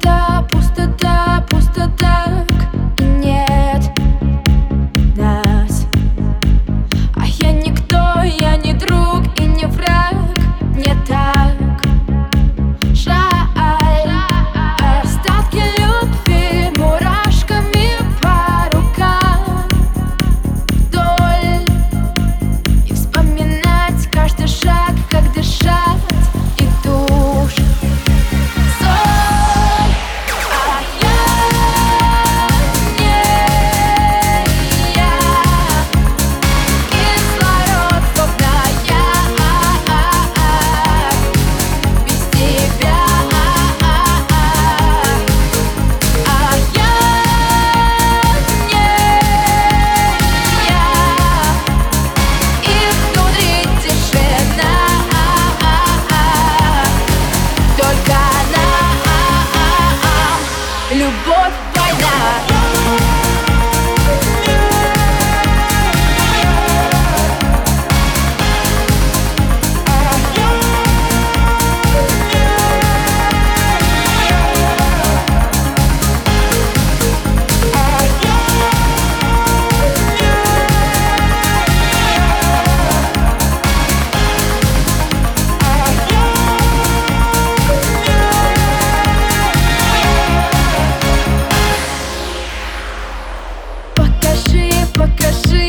die 可是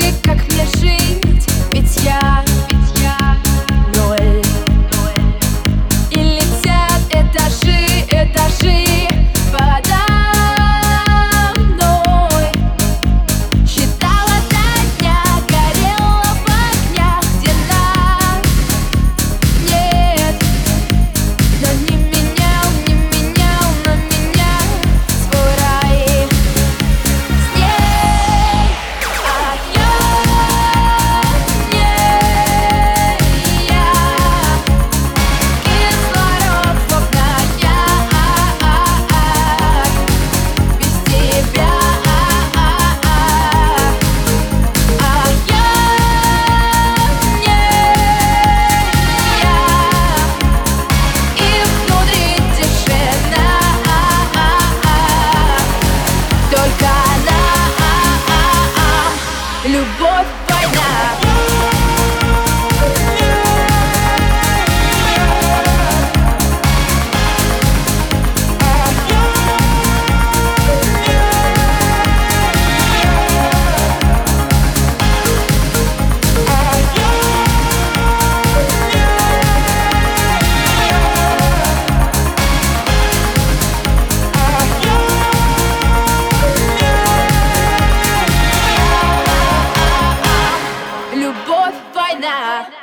любовь Miranda.